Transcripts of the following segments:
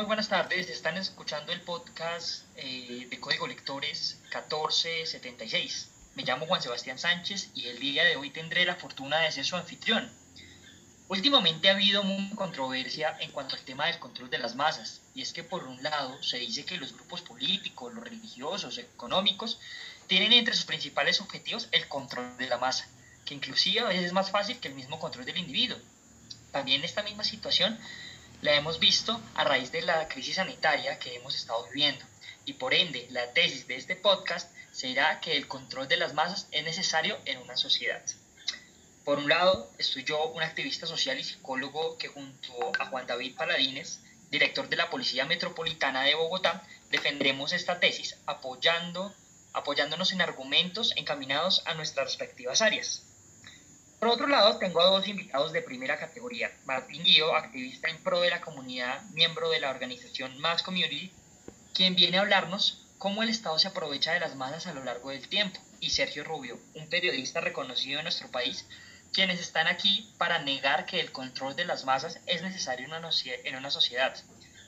Muy buenas tardes, están escuchando el podcast eh, de Código Lectores 1476. Me llamo Juan Sebastián Sánchez y el día de hoy tendré la fortuna de ser su anfitrión. Últimamente ha habido mucha controversia en cuanto al tema del control de las masas, y es que por un lado se dice que los grupos políticos, los religiosos, económicos, tienen entre sus principales objetivos el control de la masa, que inclusive a veces es más fácil que el mismo control del individuo. También esta misma situación la hemos visto a raíz de la crisis sanitaria que hemos estado viviendo, y por ende la tesis de este podcast será que el control de las masas es necesario en una sociedad. Por un lado, estoy yo, un activista social y psicólogo que junto a Juan David Paladines, director de la Policía Metropolitana de Bogotá, defenderemos esta tesis apoyando, apoyándonos en argumentos encaminados a nuestras respectivas áreas. Por otro lado, tengo a dos invitados de primera categoría. Martín Guío, activista en pro de la comunidad, miembro de la organización Mass Community, quien viene a hablarnos cómo el Estado se aprovecha de las masas a lo largo del tiempo. Y Sergio Rubio, un periodista reconocido en nuestro país, quienes están aquí para negar que el control de las masas es necesario en una sociedad.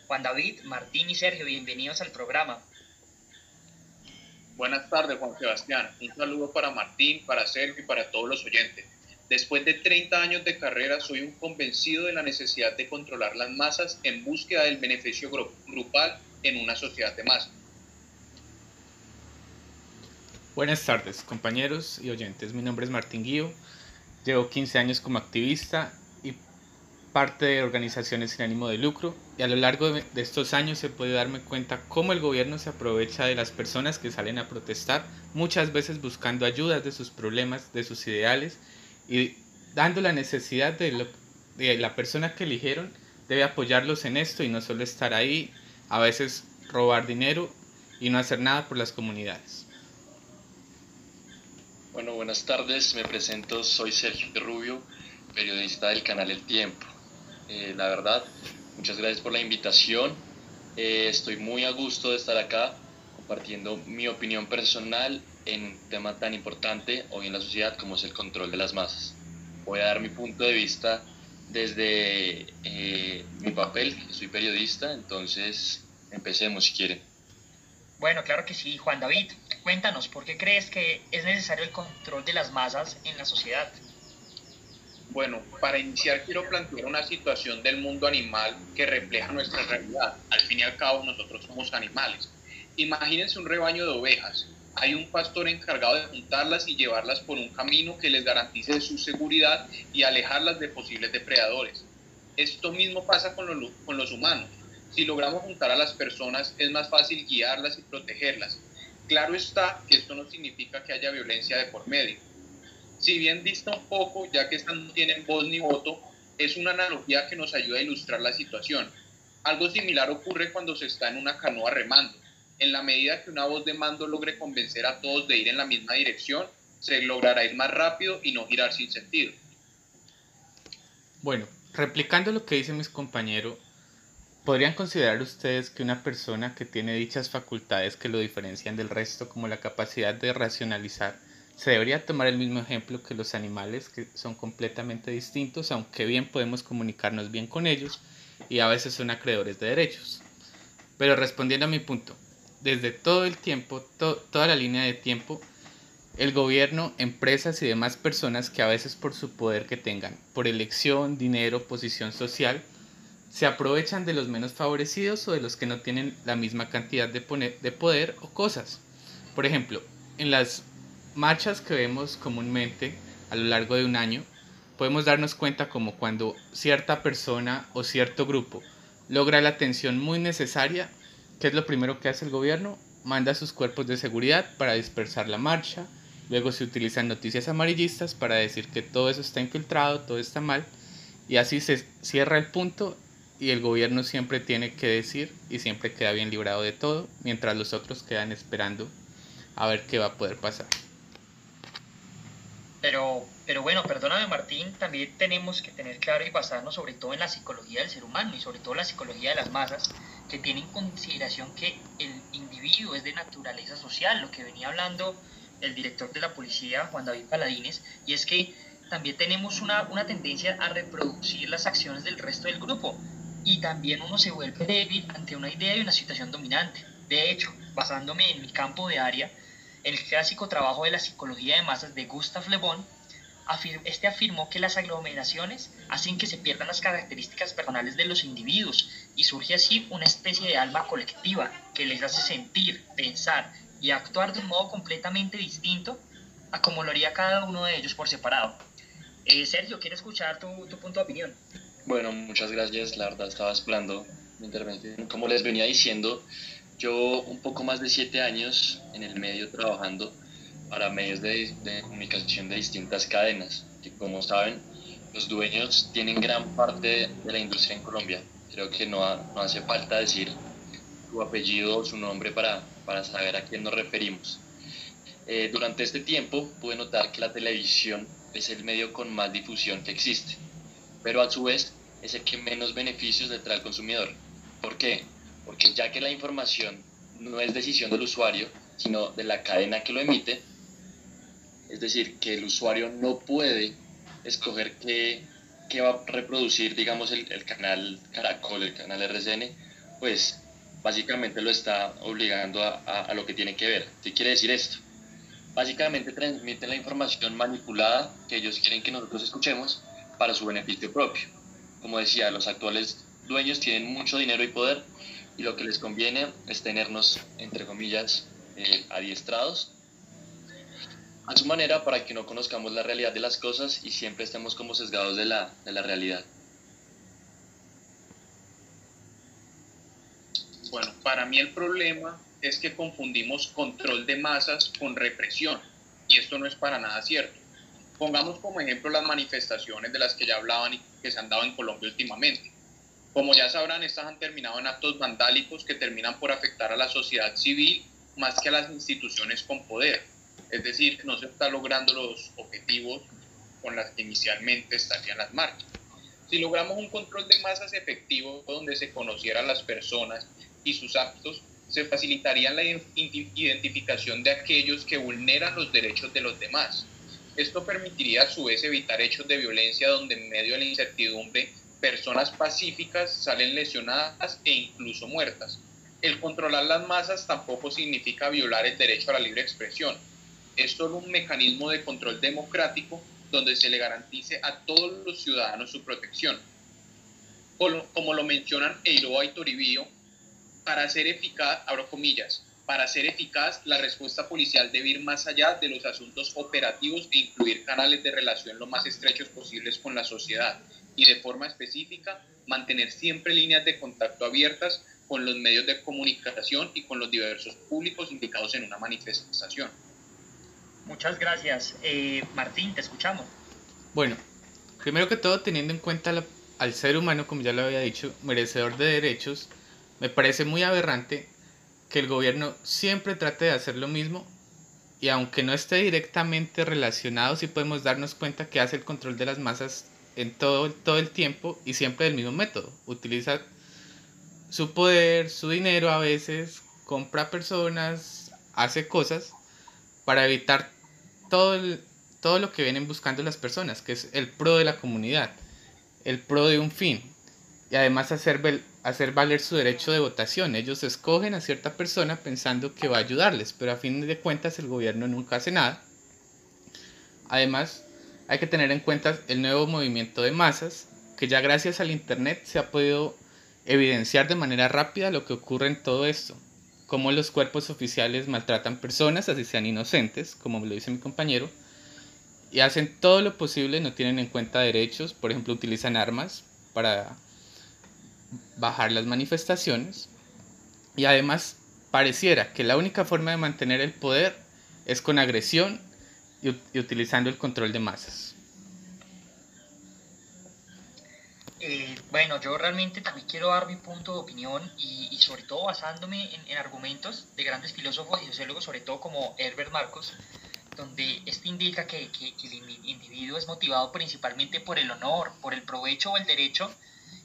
Juan David, Martín y Sergio, bienvenidos al programa. Buenas tardes, Juan Sebastián. Un saludo para Martín, para Sergio y para todos los oyentes. Después de 30 años de carrera, soy un convencido de la necesidad de controlar las masas en búsqueda del beneficio grupal en una sociedad de masas. Buenas tardes, compañeros y oyentes. Mi nombre es Martín Guío Llevo 15 años como activista y parte de organizaciones sin ánimo de lucro y a lo largo de, estos años se puede darme cuenta cómo el gobierno se aprovecha de las personas que salen a protestar, muchas veces buscando ayudas de sus problemas, de sus ideales y dando la necesidad de, de la persona que eligieron debe apoyarlos en esto y no solo estar ahí, a veces robar dinero y no hacer nada por las comunidades. Bueno, buenas tardes, me presento, soy Sergio Rubio, periodista del canal El Tiempo. Eh, la verdad, muchas gracias por la invitación. Eh, estoy muy a gusto de estar acá compartiendo mi opinión personal en un tema tan importante hoy en la sociedad como es el control de las masas. Voy a dar mi punto de vista desde eh, mi papel, soy periodista, entonces empecemos si quieren. Bueno, claro que sí, Juan David. Cuéntanos, ¿por qué crees que es necesario el control de las masas en la sociedad? Bueno, para iniciar quiero plantear una situación del mundo animal que refleja nuestra realidad. Al fin y al cabo nosotros somos animales. Imagínense un rebaño de ovejas. Hay un pastor encargado de juntarlas y llevarlas por un camino que les garantice su seguridad y alejarlas de posibles depredadores. Esto mismo pasa con los, humanos. Si logramos juntar a las personas es más fácil guiarlas y protegerlas Claro está que esto no significa que haya violencia de por medio. Si bien dista un poco, ya que estas no tienen voz ni voto, es una analogía que nos ayuda a ilustrar la situación. Algo similar ocurre cuando se está en una canoa remando. En la medida que una voz de mando logre convencer a todos de ir en la misma dirección, se logrará ir más rápido y no girar sin sentido. Bueno, replicando lo que dicen mis compañeros, ¿Podrían considerar ustedes que una persona que tiene dichas facultades que lo diferencian del resto, como la capacidad de racionalizar, se debería tomar el mismo ejemplo que los animales, que son completamente distintos, aunque bien podemos comunicarnos bien con ellos y a veces son acreedores de derechos? Pero respondiendo a mi punto, desde todo el tiempo, toda la línea de tiempo, el gobierno, empresas y demás personas que a veces por su poder que tengan, por elección, dinero, posición social, se aprovechan de los menos favorecidos o de los que no tienen la misma cantidad de, de poder o cosas. Por ejemplo, en las marchas que vemos comúnmente a lo largo de un año, podemos darnos cuenta como cuando cierta persona o cierto grupo logra la atención muy necesaria, ¿qué es lo primero que hace el gobierno? Manda sus cuerpos de seguridad para dispersar la marcha, luego se utilizan noticias amarillistas para decir que todo eso está infiltrado, todo está mal, y así se cierra el punto y el gobierno siempre tiene que decir y siempre queda bien librado de todo, mientras los otros quedan esperando a ver qué va a poder pasar. Pero, pero bueno, perdóname Martín, también tenemos que tener claro y basarnos sobre todo en la psicología del ser humano y sobre todo la psicología de las masas, que tiene en consideración que el individuo es de naturaleza social, lo que venía hablando el director de la policía, Juan David Paladines, y es que también tenemos una, una tendencia a reproducir las acciones del resto del grupo y también uno se vuelve débil ante una idea y una situación dominante. De hecho, basándome en mi campo de área, el clásico trabajo de la psicología de masas de Gustave Le Bon, este afirmó que las aglomeraciones hacen que se pierdan las características personales de los individuos y surge así una especie de alma colectiva que les hace sentir, pensar y actuar de un modo completamente distinto a como lo haría cada uno de ellos por separado. Eh, Sergio, quiero escuchar tu, punto de opinión. Bueno, muchas gracias. La verdad estaba esperando mi intervención. Como les venía diciendo, yo un poco más de siete años en el medio trabajando para medios de, comunicación de distintas cadenas, que como saben, los dueños tienen gran parte de la industria en Colombia. Creo que no, no hace falta decir su apellido o su nombre para, para saber a quién nos referimos. Eh, durante este tiempo pude notar que la televisión es el medio con más difusión que existe pero a su vez es el que menos beneficios le trae al consumidor. ¿Por qué? Porque ya que la información no es decisión del usuario, sino de la cadena que lo emite, es decir, que el usuario no puede escoger qué, qué va a reproducir, digamos, el, el, canal Caracol, el canal RCN, pues básicamente lo está obligando a, a, lo que tiene que ver. ¿Qué quiere decir esto? Básicamente transmiten la información manipulada que ellos quieren que nosotros escuchemos para su beneficio propio. Como decía, los actuales dueños tienen mucho dinero y poder y lo que les conviene es tenernos, entre comillas, eh, adiestrados a su manera para que no conozcamos la realidad de las cosas y siempre estemos como sesgados de la, de la realidad. Bueno, para mí el problema es que confundimos control de masas con represión y esto no es para nada cierto. Pongamos como ejemplo las manifestaciones de las que ya hablaban y que se han dado en Colombia últimamente. Como ya sabrán, estas han terminado en actos vandálicos que terminan por afectar a la sociedad civil más que a las instituciones con poder. Es decir, no se están logrando los objetivos con los que inicialmente estarían las marchas. Si logramos un control de masas efectivo donde se conocieran las personas y sus actos, se facilitaría la identificación de aquellos que vulneran los derechos de los demás esto permitiría a su vez evitar hechos de violencia donde en medio de la incertidumbre personas pacíficas salen lesionadas e incluso muertas. El controlar las masas tampoco significa violar el derecho a la libre expresión. Es solo un mecanismo de control democrático donde se le garantice a todos los ciudadanos su protección. Como lo mencionan Eiroa y Toribio, para ser eficaz, abro comillas, para ser eficaz, la respuesta policial debe ir más allá de los asuntos operativos e incluir canales de relación lo más estrechos posibles con la sociedad y de forma específica mantener siempre líneas de contacto abiertas con los medios de comunicación y con los diversos públicos implicados en una manifestación. Muchas gracias. Eh, Martín, te escuchamos. Bueno, primero que todo, teniendo en cuenta al ser humano, como ya lo había dicho, merecedor de derechos, me parece muy aberrante que el gobierno siempre trate de hacer lo mismo y aunque no esté directamente relacionado, sí podemos darnos cuenta que hace el control de las masas en todo, todo el tiempo y siempre del mismo método. Utiliza su poder, su dinero a veces, compra personas, hace cosas para evitar todo, todo lo que vienen buscando las personas, que es el pro de la comunidad, el pro de un fin. Y además hacer, hacer valer su derecho de votación. Ellos escogen a cierta persona pensando que va a ayudarles, pero a fin de cuentas el gobierno nunca hace nada. Además, hay que tener en cuenta el nuevo movimiento de masas, que ya gracias al Internet se ha podido evidenciar de manera rápida lo que ocurre en todo esto, cómo los cuerpos oficiales maltratan personas, así sean inocentes, como lo dice mi compañero, y hacen todo lo posible, no tienen en cuenta derechos, por ejemplo, utilizan armas para bajar las manifestaciones y además pareciera que la única forma de mantener el poder es con agresión y, utilizando el control de masas. Eh, bueno, yo realmente también quiero dar mi punto de opinión y, sobre todo basándome en, argumentos de grandes filósofos y sociólogos, sobre todo como Herbert Marcos, donde esto indica que, que el individuo es motivado principalmente por el honor, por el provecho o el derecho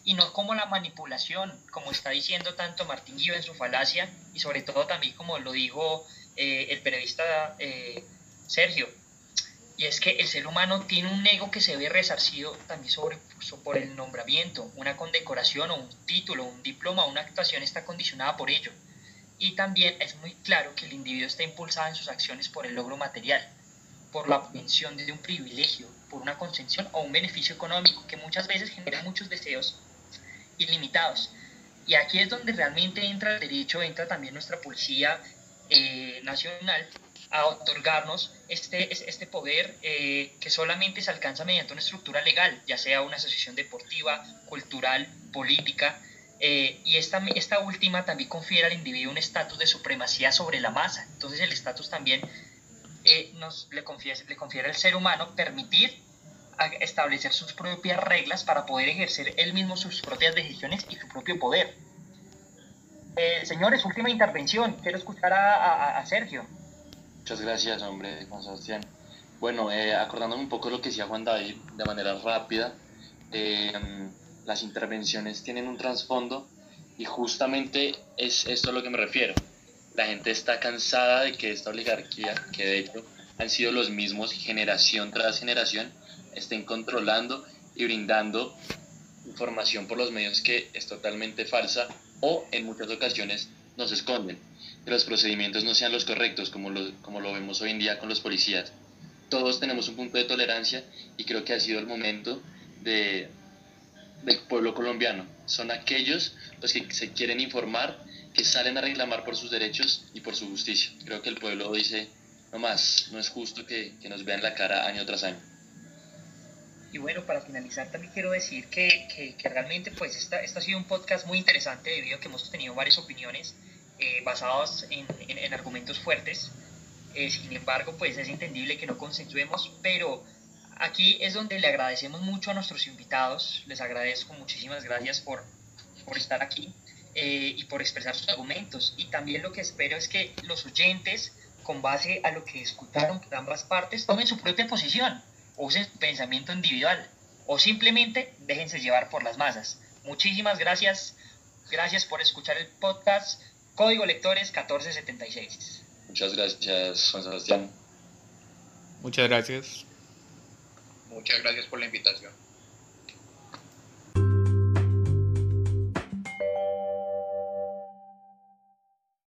y no como la manipulación, como está diciendo tanto Martín Guido en su falacia y sobre todo también como lo dijo eh, el periodista eh, Sergio. Y es que el ser humano tiene un ego que se ve resarcido también sobre, por el nombramiento, una condecoración o un título, un diploma, una actuación está condicionada por ello. Y también es muy claro que el individuo está impulsado en sus acciones por el logro material, por la obtención de un privilegio, por una concesión o un beneficio económico que muchas veces genera muchos deseos ilimitados. Y aquí es donde realmente entra el derecho, entra también nuestra policía eh, nacional a otorgarnos este, este poder eh, que solamente se alcanza mediante una estructura legal, ya sea una asociación deportiva, cultural, política, eh, y esta, esta última también confiere al individuo un estatus de supremacía sobre la masa. Entonces el estatus también eh, nos, le, confiere, le confiere al ser humano permitir establecer sus propias reglas para poder ejercer él mismo sus propias decisiones y su propio poder. señores, última intervención. Quiero escuchar a, a Sergio. Muchas gracias, hombre, Juan Sebastián. Bueno, eh, acordándome un poco de lo que decía Juan David de manera rápida, eh, las intervenciones tienen un trasfondo y justamente es esto a lo que me refiero. La gente está cansada de que esta oligarquía, que de hecho han sido los mismos generación tras generación, estén controlando y brindando información por los medios que es totalmente falsa o en muchas ocasiones nos esconden que los procedimientos no sean los correctos, como lo, como lo vemos hoy en día con los policías. Todos tenemos un punto de tolerancia y creo que ha sido el momento de, del pueblo colombiano. Son aquellos los que se quieren informar, que salen a reclamar por sus derechos y por su justicia. Creo que el pueblo dice, no más, no es justo que, que nos vean la cara año tras año. Y bueno, para finalizar también quiero decir que, que, realmente pues esta, esta ha sido un podcast muy interesante debido a que hemos tenido varias opiniones eh, basados en, en, argumentos fuertes. Eh, sin embargo, pues es entendible que no consensuemos, pero aquí es donde le agradecemos mucho a nuestros invitados. Les agradezco muchísimas gracias por, por estar aquí eh, y por expresar sus argumentos. Y también lo que espero es que los oyentes, con base a lo que escucharon de ambas partes, tomen su propia posición, usen su pensamiento individual o simplemente déjense llevar por las masas. Muchísimas gracias. Gracias por escuchar el podcast. Código Lectores 1476. Muchas gracias, Juan Sebastián. Muchas gracias. Muchas gracias por la invitación.